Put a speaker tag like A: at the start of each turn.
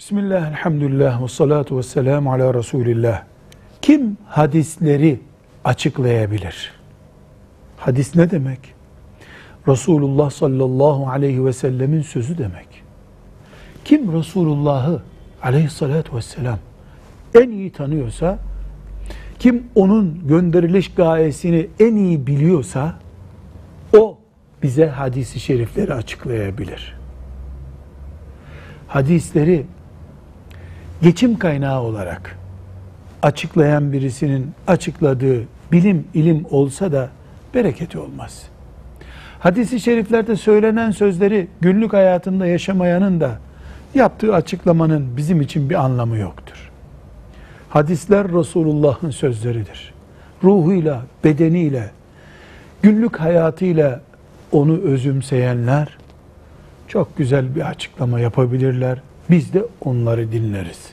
A: Bismillah, elhamdülillah, ve salatu ve selamu ala Resulillah. Kim hadisleri açıklayabilir? Hadis ne demek? Resulullah sallallahu aleyhi ve sellemin sözü demek. Kim Resulullah'ı aleyhissalatü vesselam en iyi tanıyorsa, kim onun gönderiliş gayesini en iyi biliyorsa, o bize hadisi şerifleri açıklayabilir. Hadisleri geçim kaynağı olarak açıklayan birisinin açıkladığı bilim ilim olsa da bereketi olmaz. Hadis-i şeriflerde söylenen sözleri günlük hayatında yaşamayanın da yaptığı açıklamanın bizim için bir anlamı yoktur. Hadisler Resulullah'ın sözleridir. Ruhuyla, bedeniyle, günlük hayatıyla onu özümseyenler çok güzel bir açıklama yapabilirler. Biz de onları dinleriz.